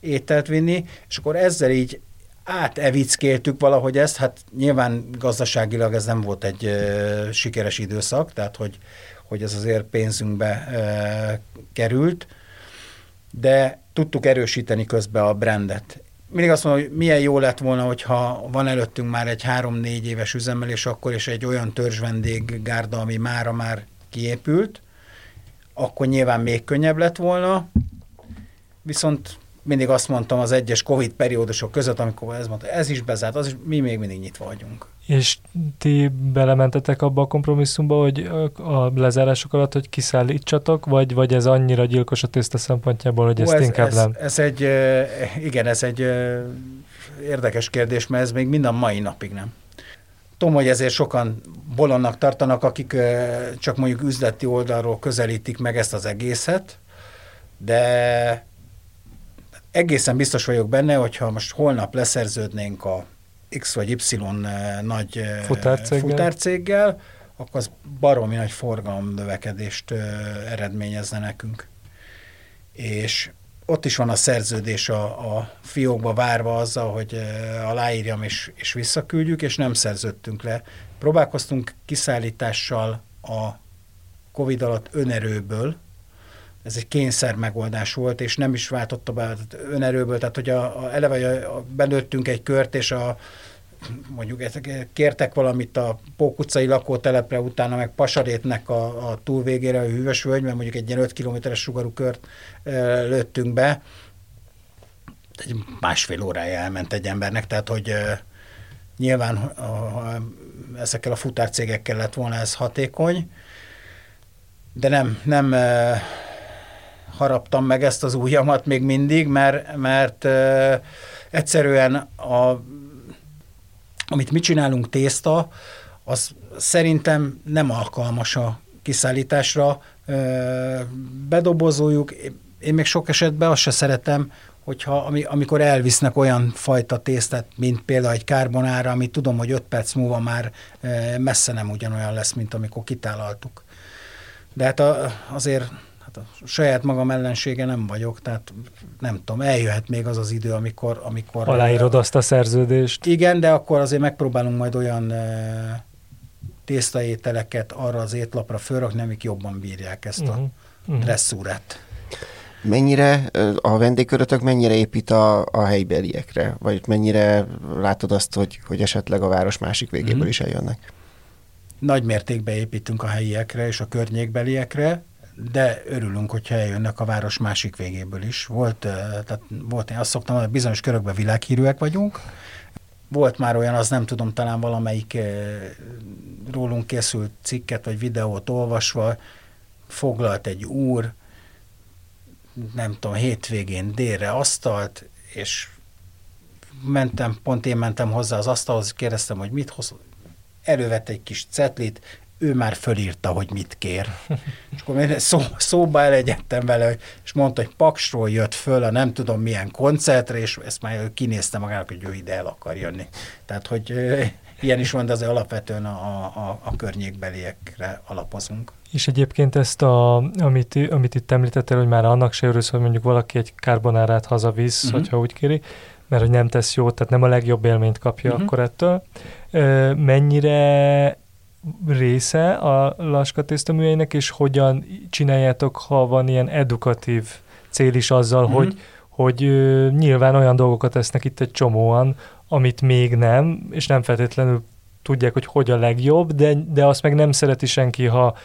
Speaker 2: ételt vinni, és akkor ezzel így átevickéltük valahogy ezt, hát nyilván gazdaságilag ez nem volt egy uh, sikeres időszak, tehát hogy, hogy ez azért pénzünkbe uh, került, de tudtuk erősíteni közben a brandet. Mindig azt mondom, hogy milyen jó lett volna, hogyha van előttünk már egy három-négy éves üzemelés akkor, és egy olyan törzsvendég gárda, ami mára már kiépült, akkor nyilván még könnyebb lett volna, viszont mindig azt mondtam az egyes Covid periódusok között, amikor ez mondta, ez is bezárt, az is, mi még mindig nyitva vagyunk.
Speaker 5: És ti belementetek abba a kompromisszumba, hogy a lezárások alatt, hogy kiszállítsatok, vagy, vagy ez annyira gyilkos a tészta szempontjából, hogy Ó, ezt ez, inkább
Speaker 2: ez,
Speaker 5: nem?
Speaker 2: Ez egy, igen, ez egy érdekes kérdés, mert ez még mind a mai napig nem. Tudom, hogy ezért sokan bolonnak tartanak, akik csak mondjuk üzleti oldalról közelítik meg ezt az egészet, de egészen biztos vagyok benne, hogyha most holnap leszerződnénk a X vagy Y eh, nagy eh, futárcéggel, futárcéggel akkor az baromi nagy forgalom növekedést eh, eredményezne nekünk. És ott is van a szerződés a, a fiókba várva azzal, hogy aláírjam és, és visszaküldjük, és nem szerződtünk le. Próbálkoztunk kiszállítással a Covid alatt önerőből, ez egy kényszer megoldás volt, és nem is váltotta be önerőből, tehát hogy a, a eleve a, a, belőttünk egy kört, és a mondjuk kértek valamit a Pók utcai lakótelepre, utána meg Pasarétnek a, a túlvégére, a hűvös mert mondjuk egy ilyen 5 kilométeres sugarú kört e, lőttünk be. Egy másfél órája elment egy embernek, tehát hogy e, nyilván a, a, ezekkel a futárcégekkel lett volna ez hatékony, de nem, nem e, haraptam meg ezt az ujjamat még mindig, mert, mert egyszerűen a amit mi csinálunk tészta, az szerintem nem alkalmas a kiszállításra. Bedobozoljuk, én még sok esetben azt se szeretem, hogyha amikor elvisznek olyan fajta tésztát, mint például egy kárbonára, amit tudom, hogy 5 perc múlva már messze nem ugyanolyan lesz, mint amikor kitálaltuk. De hát azért hát a saját magam ellensége nem vagyok, tehát nem tudom, eljöhet még az az idő, amikor... amikor
Speaker 5: Aláírod azt a szerződést.
Speaker 2: Igen, de akkor azért megpróbálunk majd olyan tésztaételeket arra az étlapra fölrakni, amik jobban bírják ezt uh-huh. a uh-huh. dresszúrát.
Speaker 4: Mennyire a vendégkörötök mennyire épít a, a helybeliekre? Vagy mennyire látod azt, hogy, hogy esetleg a város másik végéből mm-hmm. is eljönnek?
Speaker 2: Nagy mértékben építünk a helyiekre és a környékbeliekre, de örülünk, hogyha eljönnek a város másik végéből is. Volt, tehát volt én azt szoktam, hogy bizonyos körökben világhírűek vagyunk, volt már olyan, az nem tudom, talán valamelyik rólunk készült cikket vagy videót olvasva, foglalt egy úr, nem tudom, hétvégén délre asztalt, és mentem, pont én mentem hozzá az asztalhoz, kérdeztem, hogy mit hoz. Elővette egy kis cetlit, ő már fölírta, hogy mit kér. És akkor én szó, szóba elegyedtem vele, és mondta, hogy Paksról jött föl a nem tudom milyen koncertre, és ezt már kinézte magának, hogy ő ide el akar jönni. Tehát, hogy ilyen is van, de azért alapvetően a, a, a környékbeliekre alapozunk.
Speaker 5: És egyébként ezt, a, amit, amit itt említettél, hogy már annak se örülsz, hogy mondjuk valaki egy karbonárát hazavisz, uh-huh. hogyha úgy kéri, mert hogy nem tesz jót, tehát nem a legjobb élményt kapja uh-huh. akkor ettől. Mennyire része a Laska tésztaműjeinek, és hogyan csináljátok, ha van ilyen edukatív cél is azzal, uh-huh. hogy, hogy nyilván olyan dolgokat tesznek itt egy csomóan, amit még nem, és nem feltétlenül tudják, hogy hogy a legjobb, de, de azt meg nem szereti senki, ha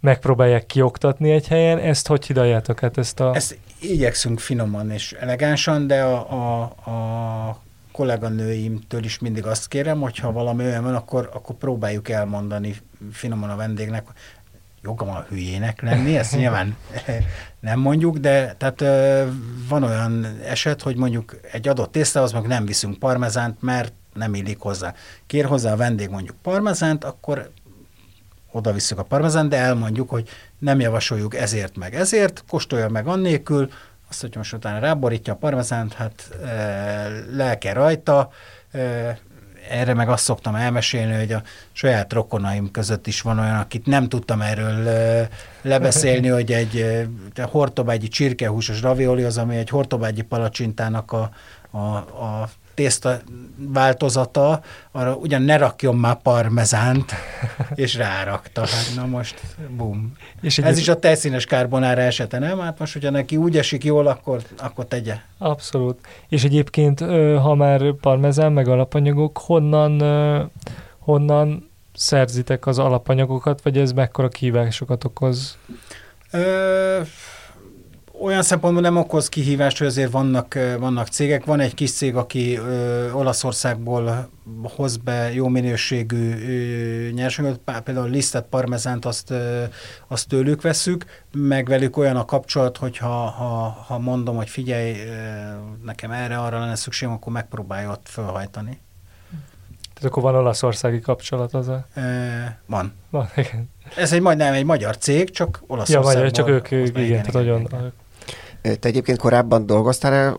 Speaker 5: megpróbálják kioktatni egy helyen. Ezt hogy hidaljátok hát ezt a...
Speaker 2: Ezt igyekszünk finoman és elegánsan, de a, a, a kolléganőimtől is mindig azt kérem, hogy ha valami olyan van, akkor, akkor próbáljuk elmondani finoman a vendégnek, jogam a hülyének lenni, ezt nyilván nem mondjuk, de tehát van olyan eset, hogy mondjuk egy adott tésztához meg nem viszünk parmezánt, mert nem illik hozzá. Kér hozzá a vendég mondjuk parmezánt, akkor oda visszük a parmezánt, de elmondjuk, hogy nem javasoljuk ezért meg ezért, kóstolja meg annélkül, most utána ráborítja a parmezánt, hát lelke rajta, erre meg azt szoktam elmesélni, hogy a saját rokonaim között is van olyan, akit nem tudtam erről lebeszélni, hogy egy hortobágyi csirkehúsos ravioli az, ami egy hortobágyi palacsintának a, a, a tészta változata, arra ugyan ne rakjon már parmezánt, és rárakta. Hát na most, bum. És Ez is a tejszínes kárbonára esete, nem? Hát most, hogyha neki úgy esik jól, akkor, akkor tegye.
Speaker 5: Abszolút. És egyébként, ha már parmezán, meg alapanyagok, honnan, honnan szerzitek az alapanyagokat, vagy ez mekkora kihívásokat okoz? Ö,
Speaker 2: olyan szempontból nem okoz kihívást, hogy azért vannak, vannak cégek. Van egy kis cég, aki ö, Olaszországból hoz be jó minőségű nyersanyagot, például lisztet, parmezánt, azt, ö, azt tőlük veszük, meg velük olyan a kapcsolat, hogy ha, ha, ha mondom, hogy figyelj, nekem erre, arra lenne szükségem, akkor megpróbálja ott felhajtani.
Speaker 5: Tehát akkor van olaszországi kapcsolat az a...
Speaker 2: E, van.
Speaker 5: Van, igen.
Speaker 2: Ez egy majdnem egy magyar cég, csak Olaszországban.
Speaker 5: Ja, magyar, csak ők, igen, igen, igen, tehát nagyon, igen.
Speaker 4: Te egyébként korábban dolgoztál -e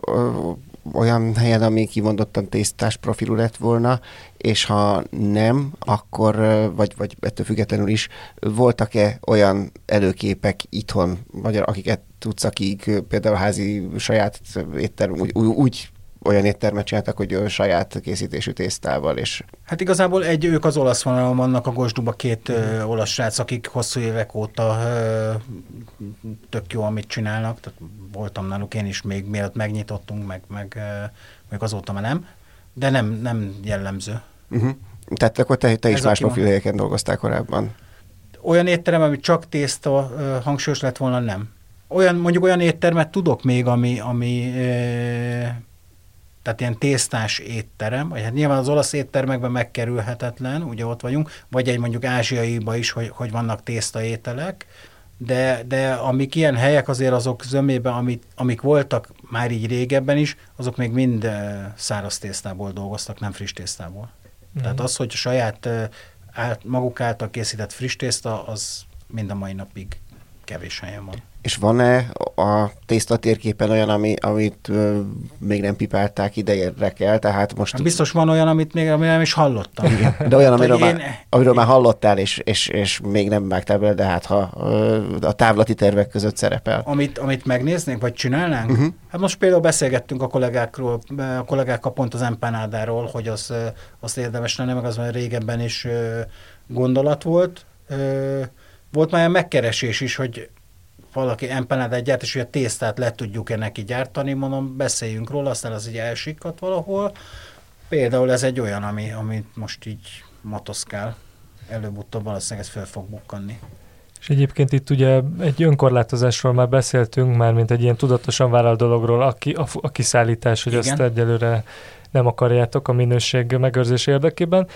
Speaker 4: olyan helyen, ami kimondottan tésztás profilú lett volna, és ha nem, akkor, vagy, vagy ettől függetlenül is, voltak-e olyan előképek itthon, vagy akiket tudsz, akik például házi saját étterm úgy, úgy olyan éttermet csináltak, hogy saját készítésű tésztával. És...
Speaker 2: Hát igazából egy, ők az olasz vonalon vannak, a Gosduba két ö, olasz srác, akik hosszú évek óta ö, tök jó, amit csinálnak. Tehát voltam náluk én is még mielőtt megnyitottunk, meg, meg, ö, meg azóta már nem. De nem, nem jellemző.
Speaker 4: Uh-huh. Tehát akkor te, te is más profilhelyeken dolgoztál korábban?
Speaker 2: Olyan étterem, ami csak tészta ö, hangsúlyos lett volna, nem. Olyan, mondjuk olyan éttermet tudok még, ami, ami ö, tehát ilyen tésztás étterem, vagy hát nyilván az olasz éttermekben megkerülhetetlen, ugye ott vagyunk, vagy egy mondjuk ázsiaiba is, hogy, hogy vannak tészta ételek, de, de amik ilyen helyek azért azok zömében, amit, amik voltak már így régebben is, azok még mind száraz tésztából dolgoztak, nem friss tésztából. Mm. Tehát az, hogy a saját eh, maguk által készített friss tészta, az mind a mai napig kevés helyen van.
Speaker 4: És van-e a tészta térképen olyan, ami, amit ö, még nem pipálták idejére kell, tehát most... Hát
Speaker 2: biztos van olyan, amit még nem is hallottam.
Speaker 4: Igen, de olyan, amiről, én, már, amiről én, már hallottál, és, és, és még nem vágtál bele, de hát ha ö, a távlati tervek között szerepel.
Speaker 2: Amit, amit megnéznénk, vagy csinálnánk? Uh-huh. Hát most például beszélgettünk a kollégákról, a kollégákkal pont az empanádáról, hogy az, az érdemes lenne, meg az már régebben is gondolat volt. Volt már olyan megkeresés is, hogy valaki empanádát gyárt, és hogy a tésztát le tudjuk-e neki gyártani, mondom, beszéljünk róla, aztán az így elsikkat valahol. Például ez egy olyan, ami, amit most így motoszkál. Előbb-utóbb valószínűleg ez fel fog bukkanni.
Speaker 5: És egyébként itt ugye egy önkorlátozásról már beszéltünk, már mint egy ilyen tudatosan vállalt dologról, a, ki, a, a kiszállítás, hogy Igen. azt egyelőre nem akarjátok a minőség megőrzés érdekében.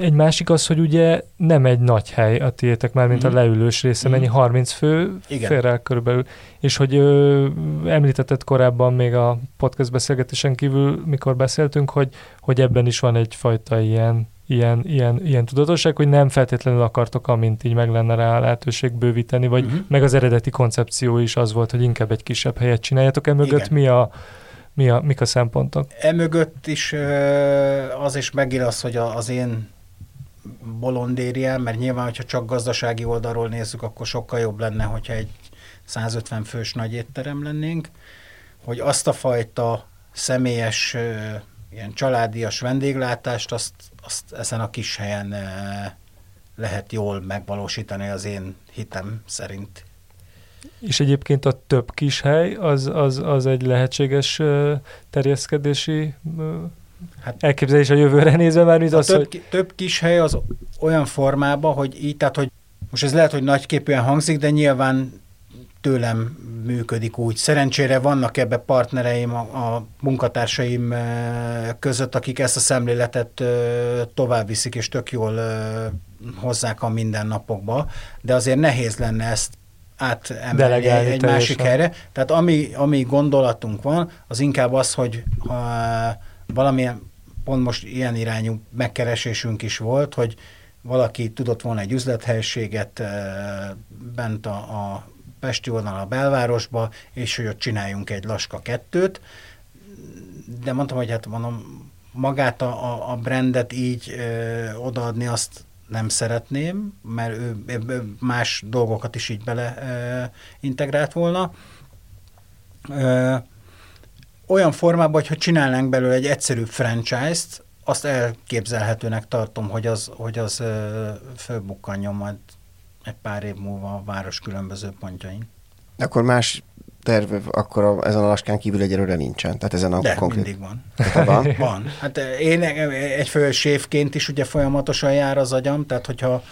Speaker 5: Egy másik az, hogy ugye nem egy nagy hely a tiétek már, mint mm. a mhm. leülős része, mm. mennyi 30 fő Igen. félre körülbelül. És hogy ö, említetted korábban még a podcast beszélgetésen kívül, mikor beszéltünk, hogy, hogy ebben is van egyfajta ilyen ilyen, ilyen, ilyen tudatosság, hogy nem feltétlenül akartok, amint így meg lenne rá a lehetőség bővíteni, vagy uh-huh. meg az eredeti koncepció is az volt, hogy inkább egy kisebb helyet csináljátok. Emögött mi a, mi a, mik a szempontok?
Speaker 2: Emögött is az is megír az, hogy az én bolondériám, mert nyilván, hogyha csak gazdasági oldalról nézzük, akkor sokkal jobb lenne, hogyha egy 150 fős nagy étterem lennénk, hogy azt a fajta személyes, ilyen családias vendéglátást, azt azt ezen a kis helyen lehet jól megvalósítani az én hitem szerint.
Speaker 5: És egyébként a több kis hely, az, az, az egy lehetséges terjeszkedési hát, elképzelés a jövőre nézve már, mint az,
Speaker 2: több,
Speaker 5: hogy...
Speaker 2: több kis hely az olyan formában, hogy így, tehát hogy most ez lehet, hogy nagyképűen hangzik, de nyilván tőlem működik úgy. Szerencsére vannak ebbe partnereim, a, a munkatársaim között, akik ezt a szemléletet tovább viszik, és tök jól hozzák a mindennapokba, de azért nehéz lenne ezt átemelni egy, egy másik helyre. Tehát ami, ami gondolatunk van, az inkább az, hogy ha valamilyen, pont most ilyen irányú megkeresésünk is volt, hogy valaki tudott volna egy üzlethelységet bent a, a Pesti oldalon a belvárosba, és hogy ott csináljunk egy Laska kettőt, de mondtam, hogy hát mondom, magát a, a brandet így ö, odaadni azt nem szeretném, mert ő, más dolgokat is így bele ö, integrált volna. Ö, olyan formában, hogy ha csinálnánk belőle egy egyszerű franchise-t, azt elképzelhetőnek tartom, hogy az, hogy az fölbukkanjon majd egy pár év múlva a város különböző pontjain.
Speaker 4: Akkor más terv akkor a, ezen a laskán kívül egyelőre nincsen? Tehát ezen a
Speaker 2: De, konkrét... mindig van. van? van. Hát én egy sévként is ugye folyamatosan jár az agyam, tehát hogyha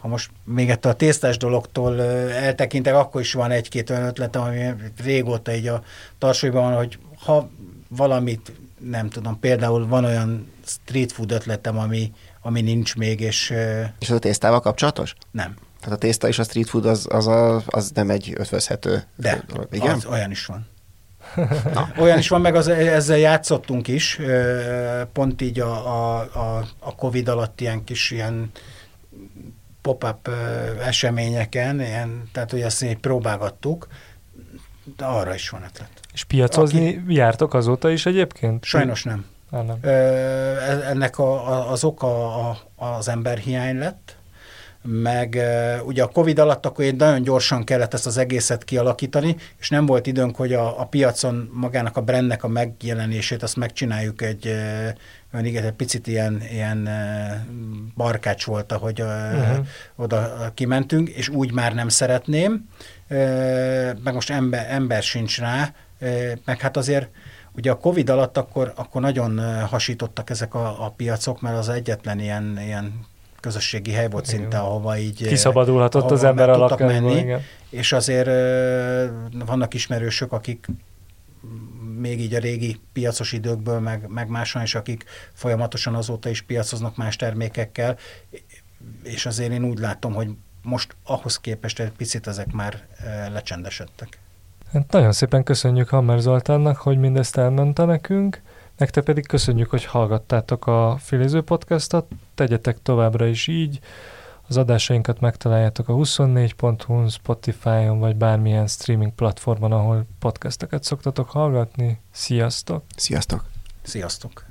Speaker 2: ha most még ettől a tésztás dologtól eltekintek, akkor is van egy-két olyan ötletem, ami régóta így a tarsolyban van, hogy ha valamit, nem tudom, például van olyan street food ötletem, ami, ami nincs még, és...
Speaker 4: És az a tésztával kapcsolatos?
Speaker 2: Nem.
Speaker 4: Tehát a tészta és a street food az, az, a, az nem egy ötvözhető
Speaker 2: De, dolog. Igen? Az, olyan is van. Na. Olyan is van, meg az, ezzel játszottunk is, pont így a, a, a, a Covid alatt ilyen kis ilyen pop-up eseményeken, ilyen, tehát hogy ezt így próbálgattuk, de arra is van ötlet.
Speaker 5: És piacozni Aki... jártok azóta is egyébként?
Speaker 2: Sajnos nem. nem. E, ennek a, a, az oka a, az emberhiány lett, meg ugye a Covid alatt akkor én nagyon gyorsan kellett ezt az egészet kialakítani, és nem volt időnk, hogy a, a piacon magának a brandnek a megjelenését azt megcsináljuk egy, olyan igen, egy picit ilyen, ilyen barkács volt, ahogy uh-huh. oda kimentünk, és úgy már nem szeretném, meg most ember, ember sincs rá, meg hát azért Ugye a Covid alatt akkor, akkor nagyon hasítottak ezek a, a piacok, mert az egyetlen ilyen, ilyen közösségi hely volt szinte, ahova így...
Speaker 5: Kiszabadulhatott ahova az ember a lakásból, igen.
Speaker 2: És azért vannak ismerősök, akik még így a régi piacos időkből, meg, meg máson is, akik folyamatosan azóta is piacoznak más termékekkel, és azért én úgy látom, hogy most ahhoz képest egy picit ezek már lecsendesedtek.
Speaker 5: Hát nagyon szépen köszönjük Hammer Zoltánnak, hogy mindezt elmondta nekünk. Nektek pedig köszönjük, hogy hallgattátok a Filéző podcastot, tegyetek továbbra is így. Az adásainkat megtaláljátok a 24.hu, Spotify-on, vagy bármilyen streaming platformon, ahol podcasteket szoktatok hallgatni. Sziasztok!
Speaker 4: Sziasztok!
Speaker 2: Sziasztok!